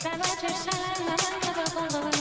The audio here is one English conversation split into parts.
Savager, salam, salam, salam, salam,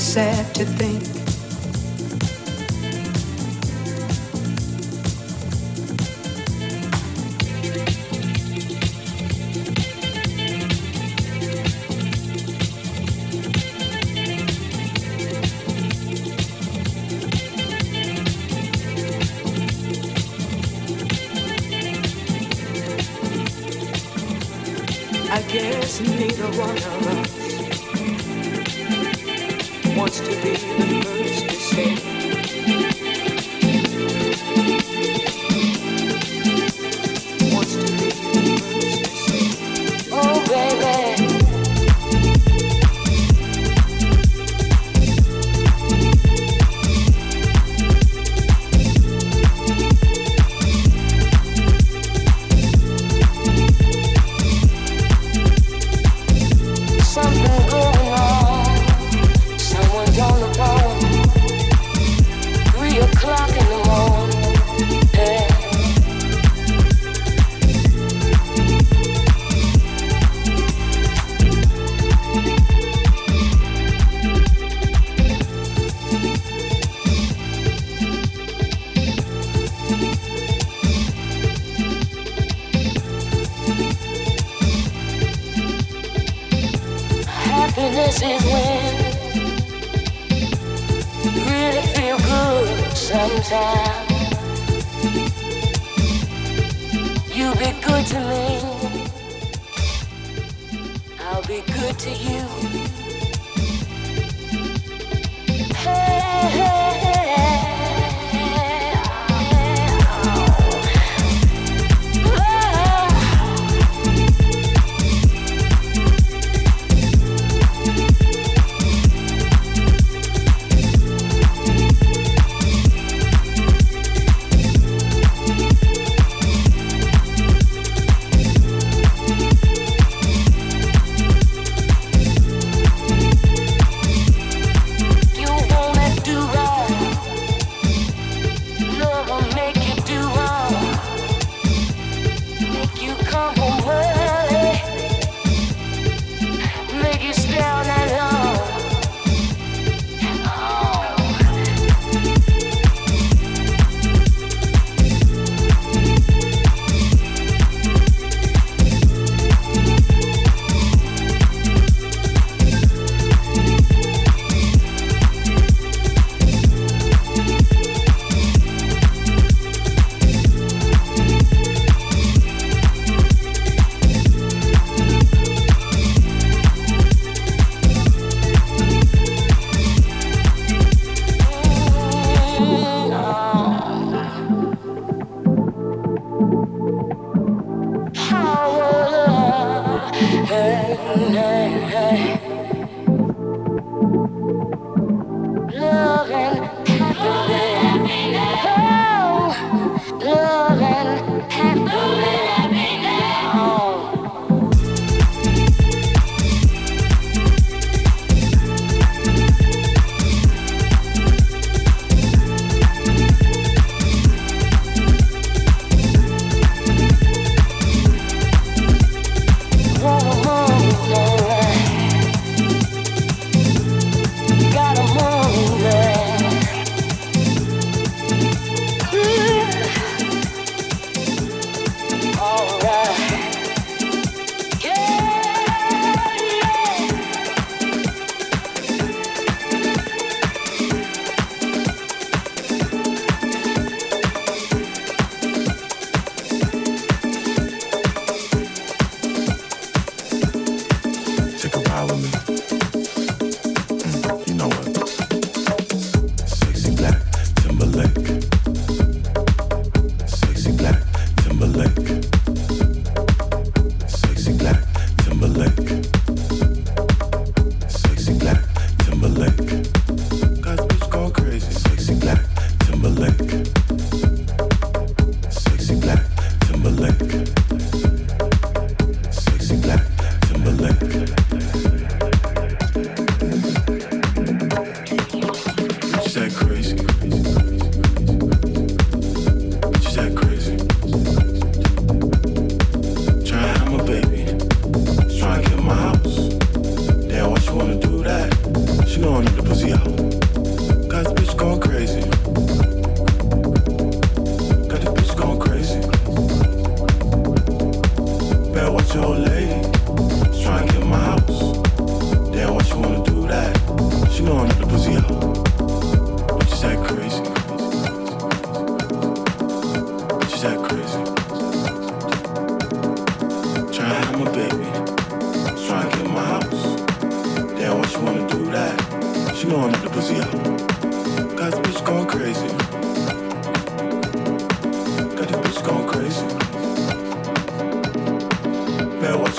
sad to think. I guess neither one of us.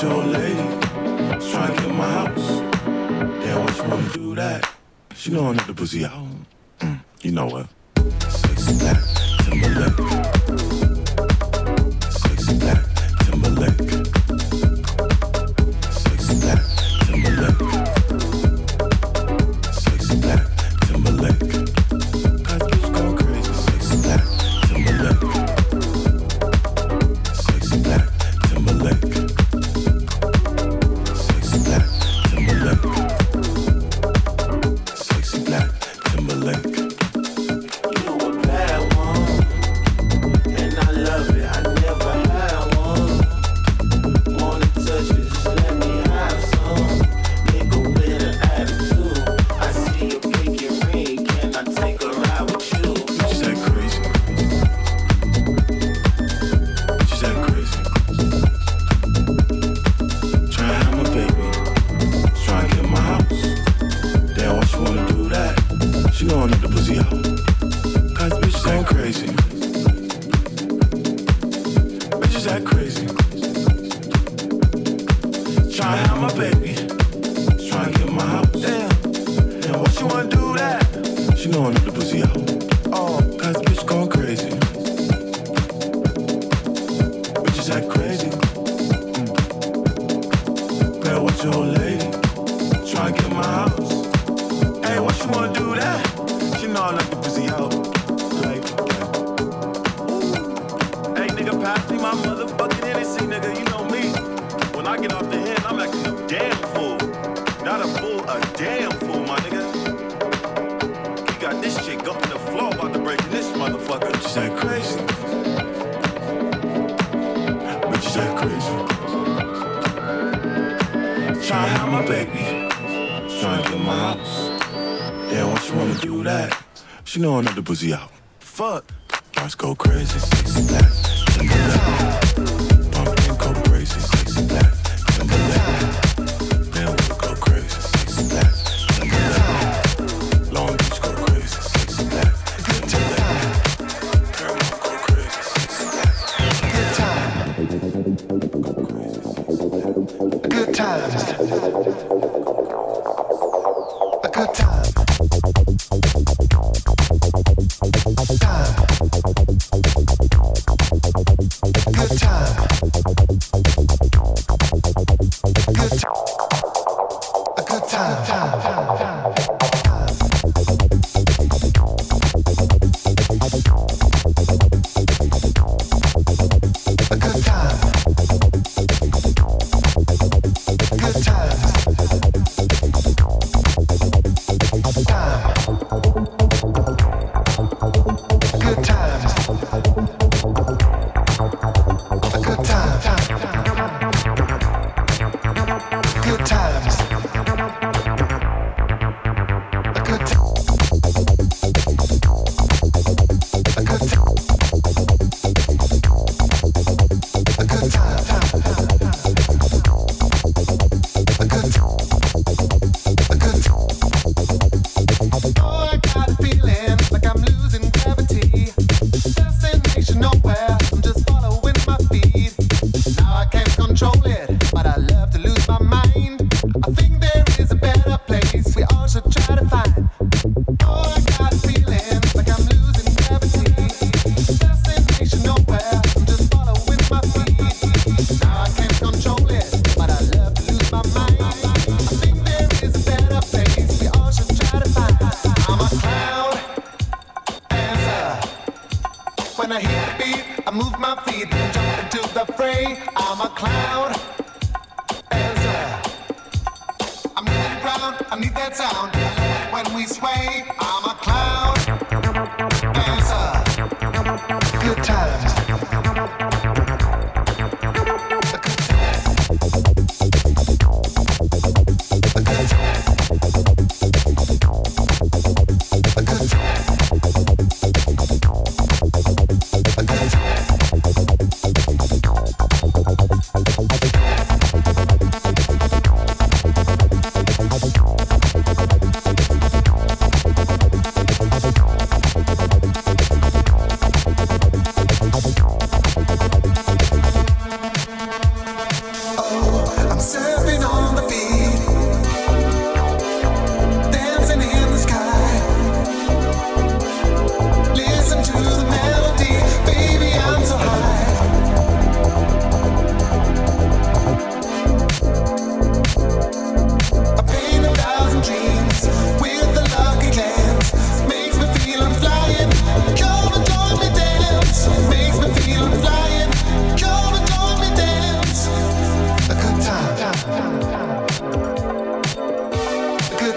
Rich lady, she's trying to get my house. Damn, why you wanna do that? She know I need the pussy out. Mm, you know what? know another pussy out.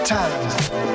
time.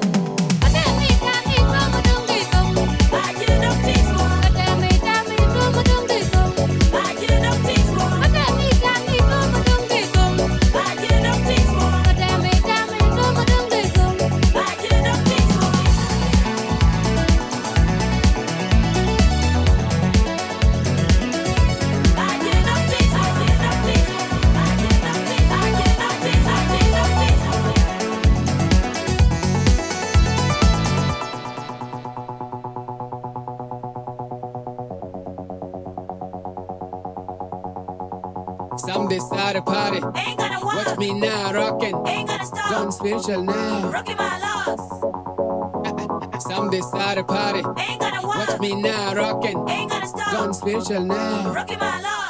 social now. Rookie my loss. Some decide to party. Ain't gonna walk. Watch me now rockin'. Ain't gonna stop. Gone spiritual now. Rookie my loss.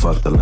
fuck the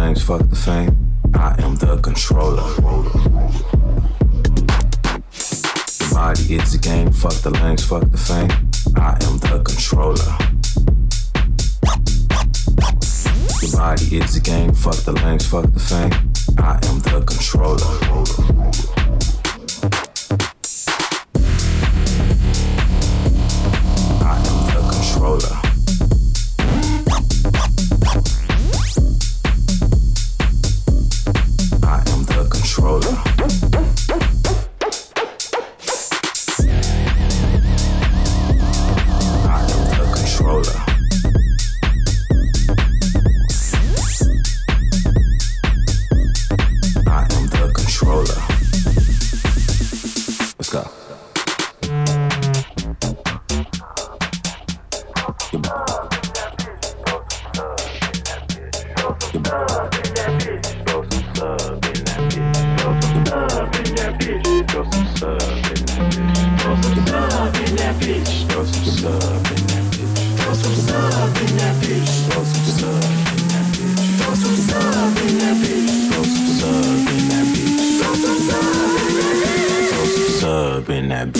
grab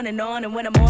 on and on. And when I'm on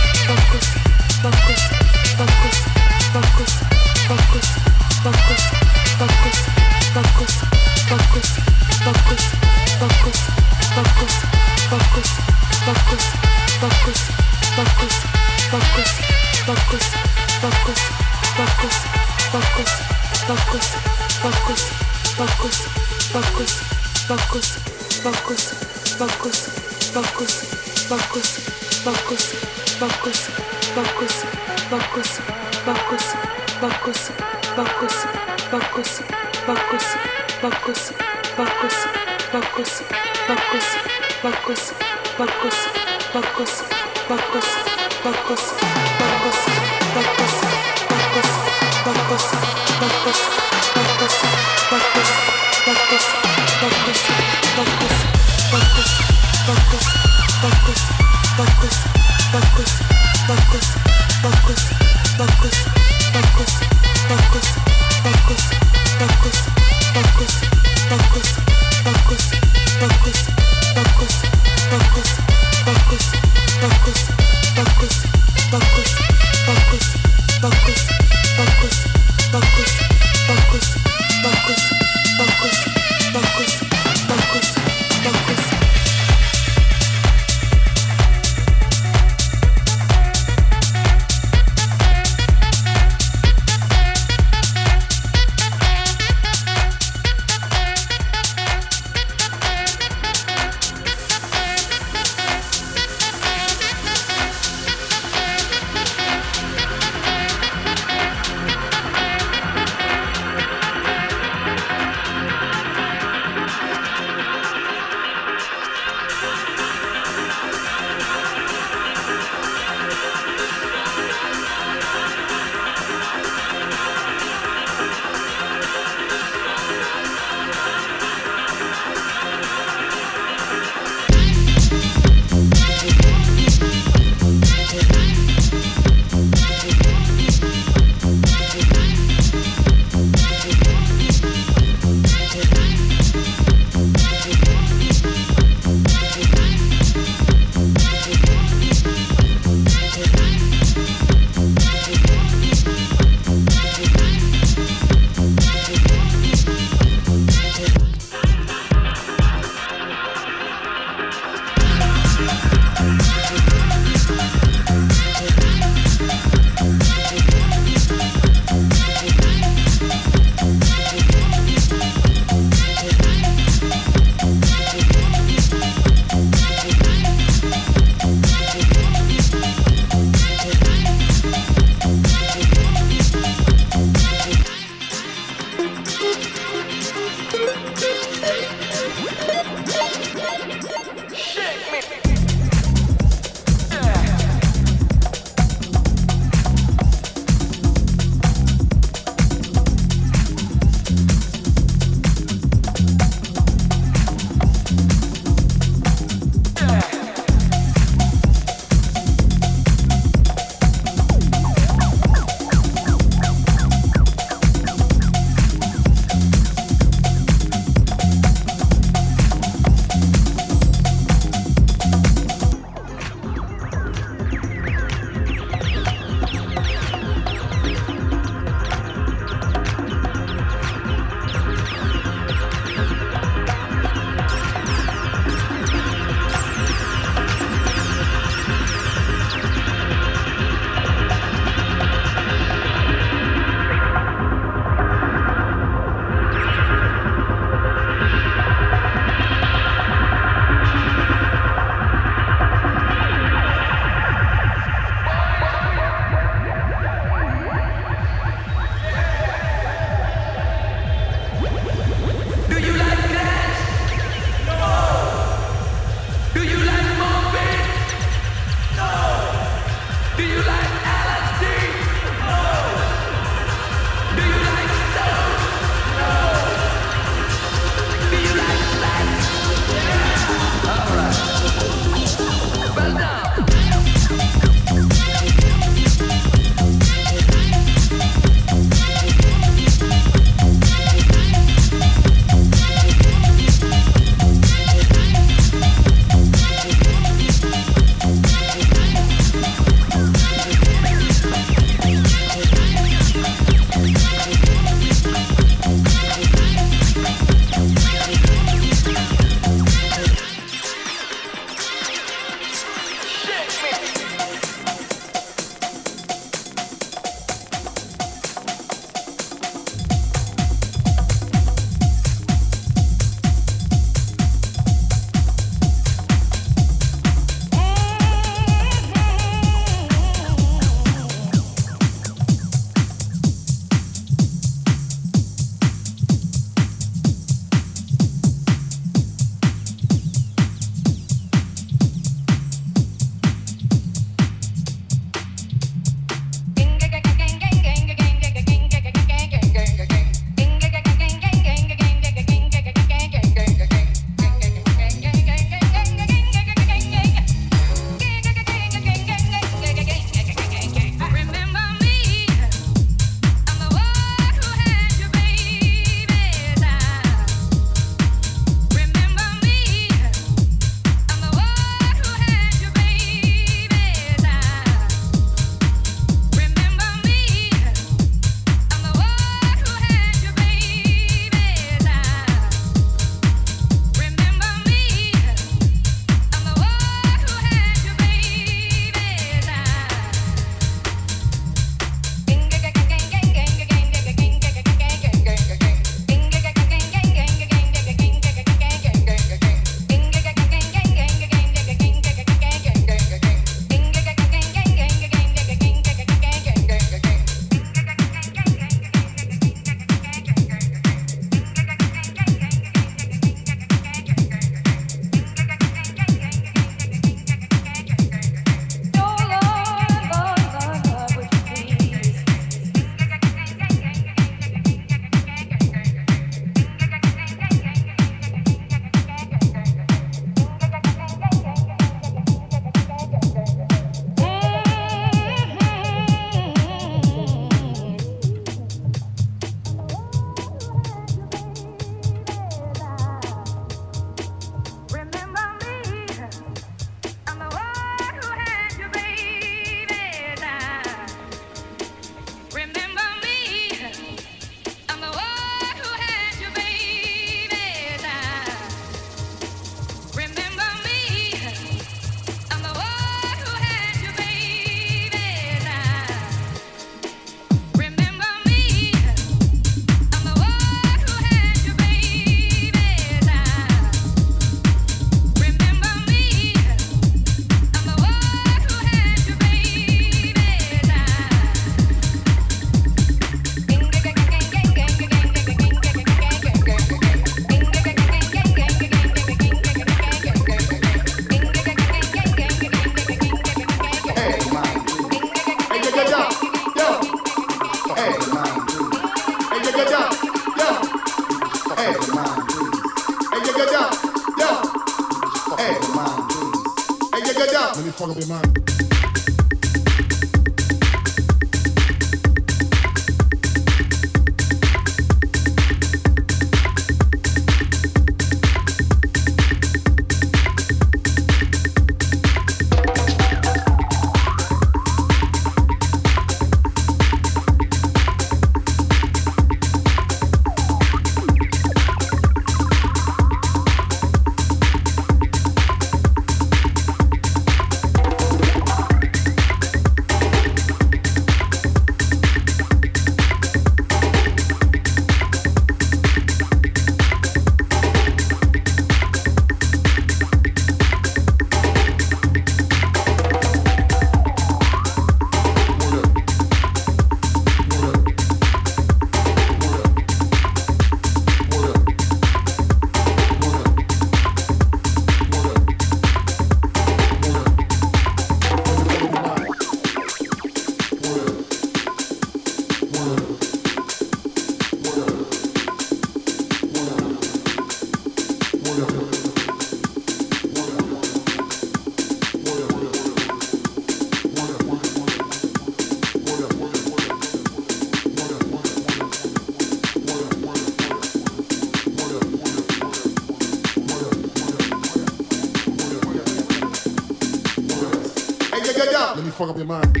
fuck up your mind.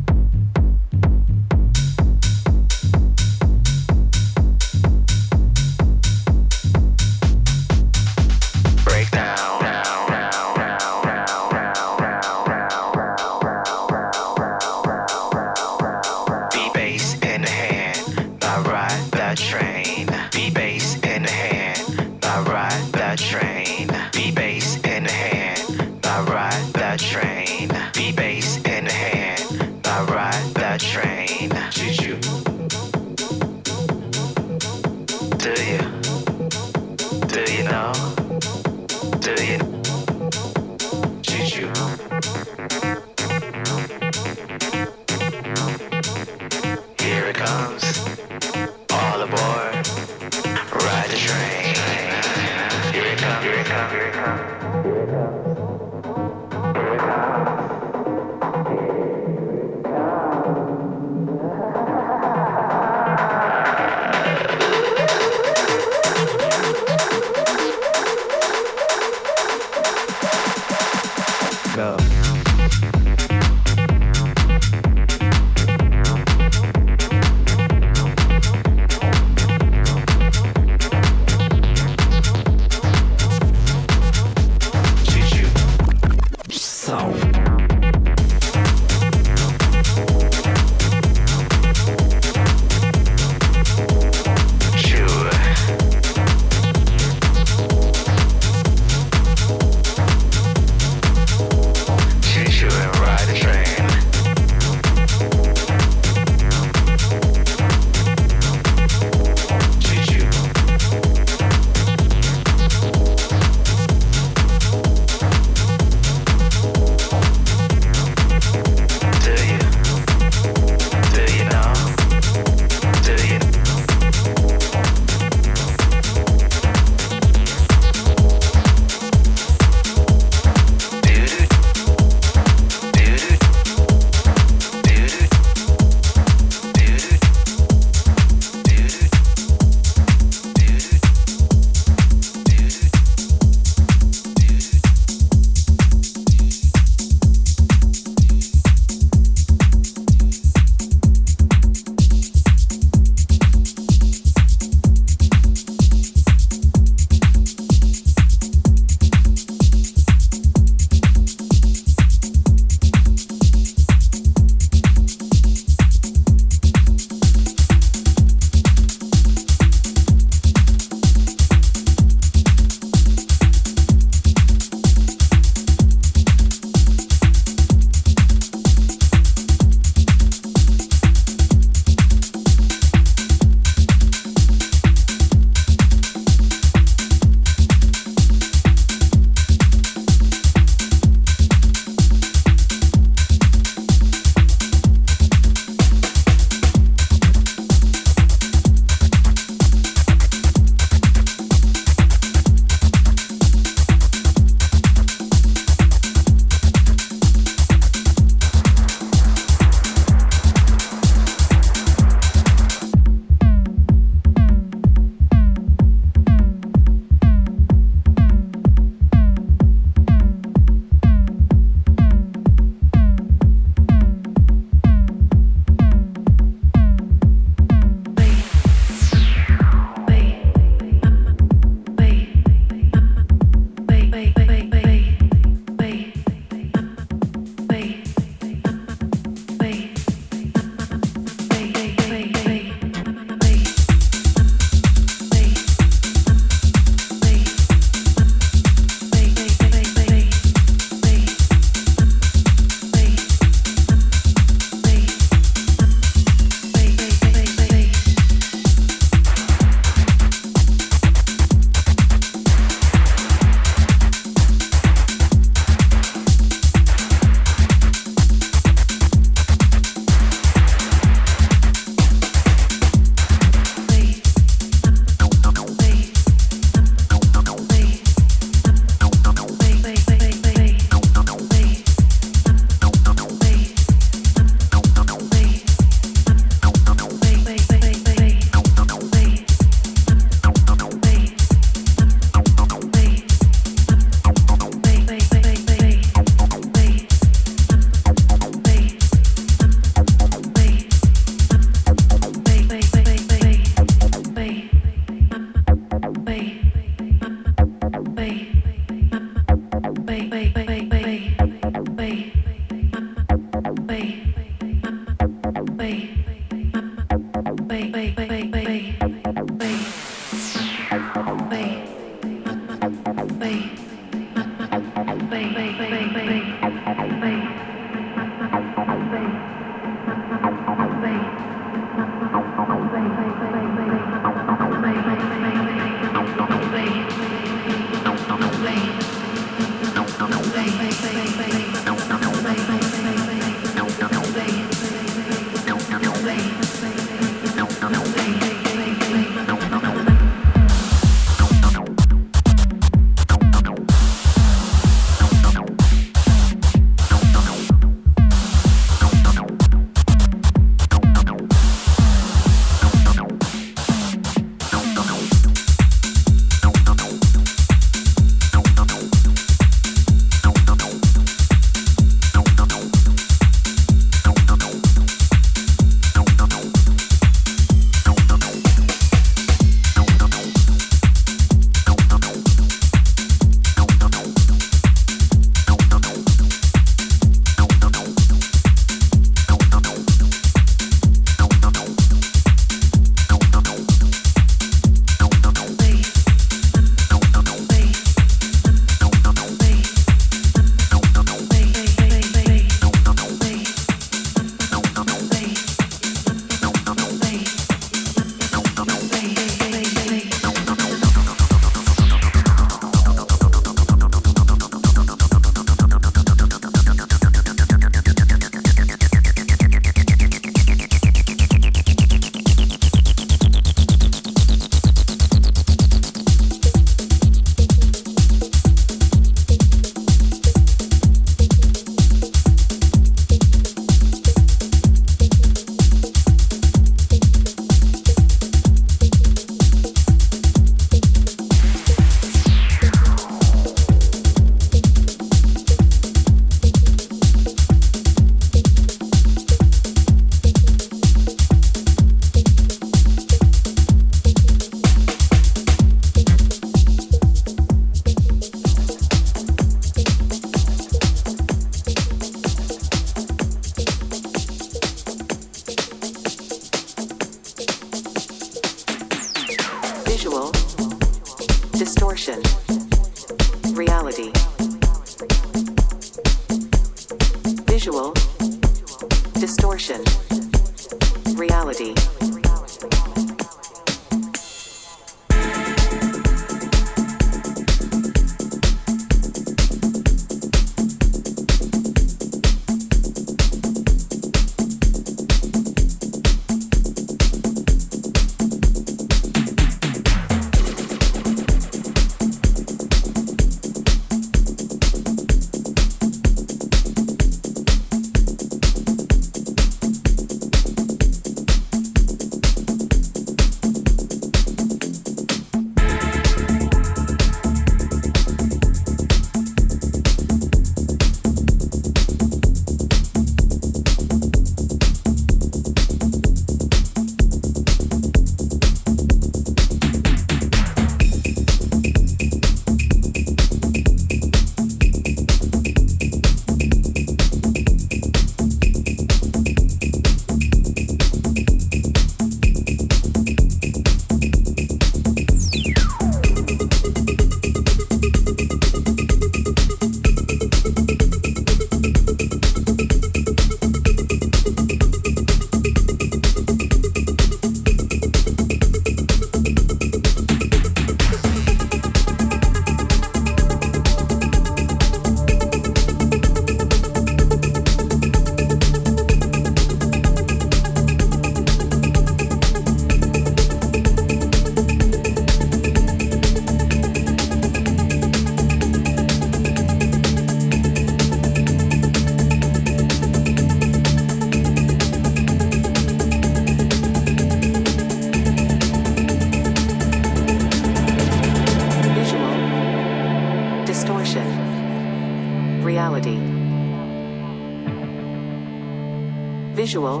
visual,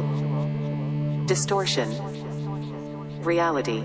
distortion, reality.